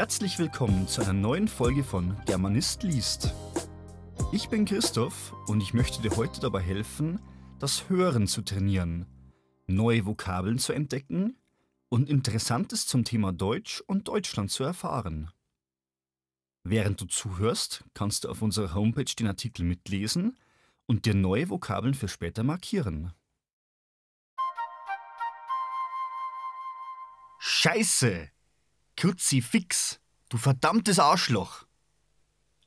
Herzlich willkommen zu einer neuen Folge von Germanist liest. Ich bin Christoph und ich möchte dir heute dabei helfen, das Hören zu trainieren, neue Vokabeln zu entdecken und Interessantes zum Thema Deutsch und Deutschland zu erfahren. Während du zuhörst, kannst du auf unserer Homepage den Artikel mitlesen und dir neue Vokabeln für später markieren. Scheiße! Kruzifix! Du verdammtes Arschloch!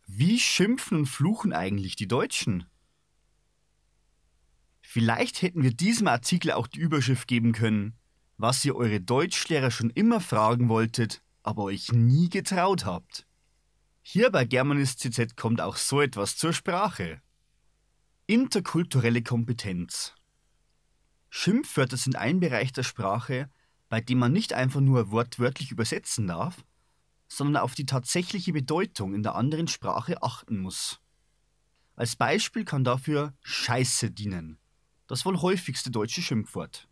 Wie schimpfen und fluchen eigentlich die Deutschen? Vielleicht hätten wir diesem Artikel auch die Überschrift geben können, was ihr eure Deutschlehrer schon immer fragen wolltet, aber euch nie getraut habt. Hier bei Germanist CZ kommt auch so etwas zur Sprache. Interkulturelle Kompetenz. Schimpfwörter sind ein Bereich der Sprache, bei dem man nicht einfach nur wortwörtlich übersetzen darf, sondern auf die tatsächliche Bedeutung in der anderen Sprache achten muss. Als Beispiel kann dafür Scheiße dienen, das wohl häufigste deutsche Schimpfwort.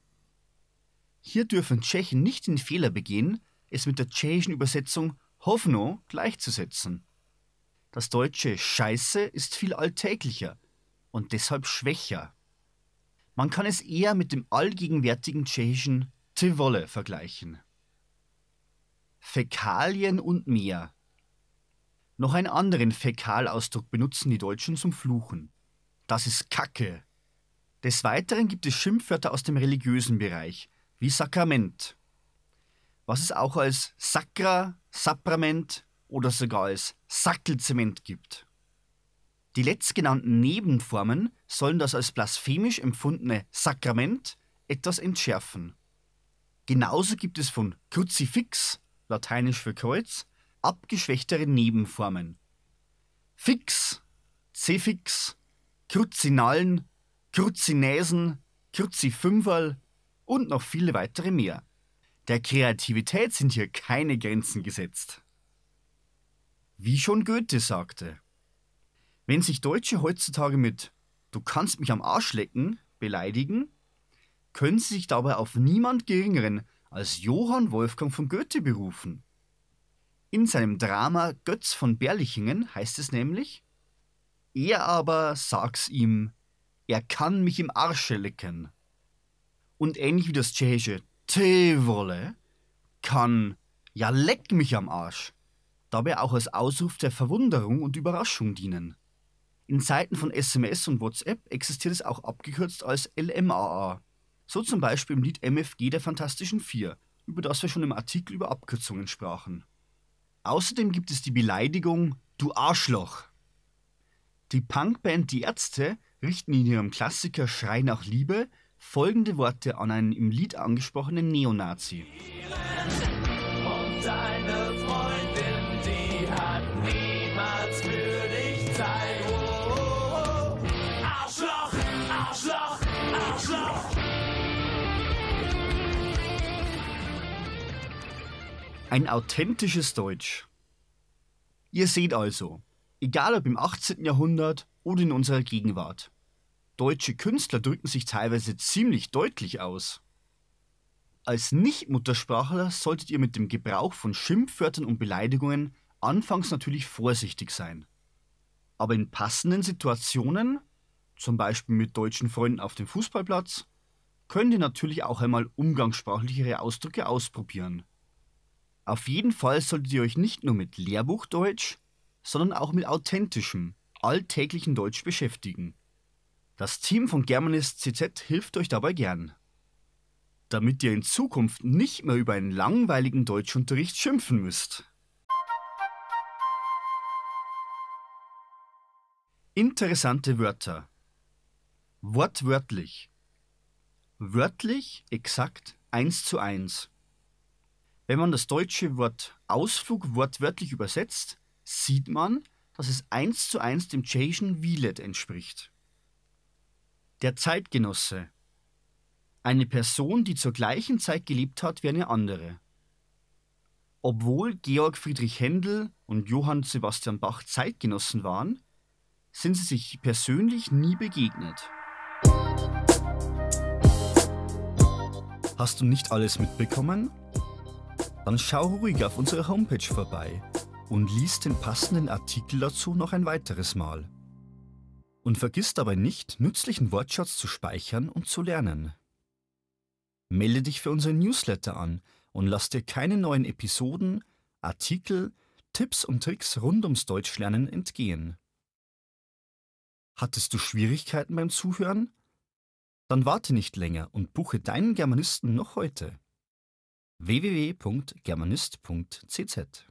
Hier dürfen Tschechen nicht den Fehler begehen, es mit der tschechischen Übersetzung Hovno gleichzusetzen. Das deutsche Scheiße ist viel alltäglicher und deshalb schwächer. Man kann es eher mit dem allgegenwärtigen tschechischen Tivolle vergleichen. Fäkalien und mehr. Noch einen anderen Fäkalausdruck benutzen die Deutschen zum Fluchen. Das ist Kacke. Des Weiteren gibt es Schimpfwörter aus dem religiösen Bereich, wie Sakrament, was es auch als Sakra, Saprament oder sogar als Sackelzement gibt. Die letztgenannten Nebenformen sollen das als blasphemisch empfundene Sakrament etwas entschärfen. Genauso gibt es von Kruzifix, lateinisch für Kreuz, abgeschwächtere Nebenformen. Fix, Cefix, Kruzinalen, Kruzinäsen, Kruzifünferl und noch viele weitere mehr. Der Kreativität sind hier keine Grenzen gesetzt. Wie schon Goethe sagte, wenn sich Deutsche heutzutage mit Du kannst mich am Arsch lecken beleidigen, können sie sich dabei auf niemand Geringeren als Johann Wolfgang von Goethe berufen. In seinem Drama Götz von Berlichingen heißt es nämlich, er aber sag's ihm, er kann mich im Arsche lecken. Und ähnlich wie das tschechische Tewolle kann ja leck mich am Arsch dabei auch als Ausruf der Verwunderung und Überraschung dienen. In Zeiten von SMS und WhatsApp existiert es auch abgekürzt als LMAA, so zum Beispiel im Lied MFG der Fantastischen Vier, über das wir schon im Artikel über Abkürzungen sprachen. Außerdem gibt es die Beleidigung Du Arschloch. Die Punkband Die Ärzte richten in ihrem Klassiker Schrei nach Liebe folgende Worte an einen im Lied angesprochenen Neonazi. Und deine Freundin, die hat niemals für dich Zeit. Ein authentisches Deutsch. Ihr seht also, egal ob im 18. Jahrhundert oder in unserer Gegenwart, deutsche Künstler drücken sich teilweise ziemlich deutlich aus. Als Nicht-Muttersprachler solltet ihr mit dem Gebrauch von Schimpfwörtern und Beleidigungen anfangs natürlich vorsichtig sein. Aber in passenden Situationen, zum Beispiel mit deutschen Freunden auf dem Fußballplatz, könnt ihr natürlich auch einmal umgangssprachlichere Ausdrücke ausprobieren. Auf jeden Fall solltet ihr euch nicht nur mit Lehrbuchdeutsch, sondern auch mit authentischem, alltäglichen Deutsch beschäftigen. Das Team von Germanist CZ hilft euch dabei gern. Damit ihr in Zukunft nicht mehr über einen langweiligen Deutschunterricht schimpfen müsst. Interessante Wörter. Wortwörtlich. Wörtlich exakt eins zu eins. Wenn man das deutsche Wort Ausflug wortwörtlich übersetzt, sieht man, dass es eins zu eins dem tschechischen Wielet entspricht. Der Zeitgenosse. Eine Person, die zur gleichen Zeit gelebt hat wie eine andere. Obwohl Georg Friedrich Händel und Johann Sebastian Bach Zeitgenossen waren, sind sie sich persönlich nie begegnet. Hast du nicht alles mitbekommen? Dann schau ruhig auf unserer Homepage vorbei und lies den passenden Artikel dazu noch ein weiteres Mal. Und vergiss dabei nicht, nützlichen Wortschatz zu speichern und zu lernen. Melde dich für unseren Newsletter an und lass dir keine neuen Episoden, Artikel, Tipps und Tricks rund ums Deutschlernen entgehen. Hattest du Schwierigkeiten beim Zuhören? Dann warte nicht länger und buche deinen Germanisten noch heute. www.germanist.cz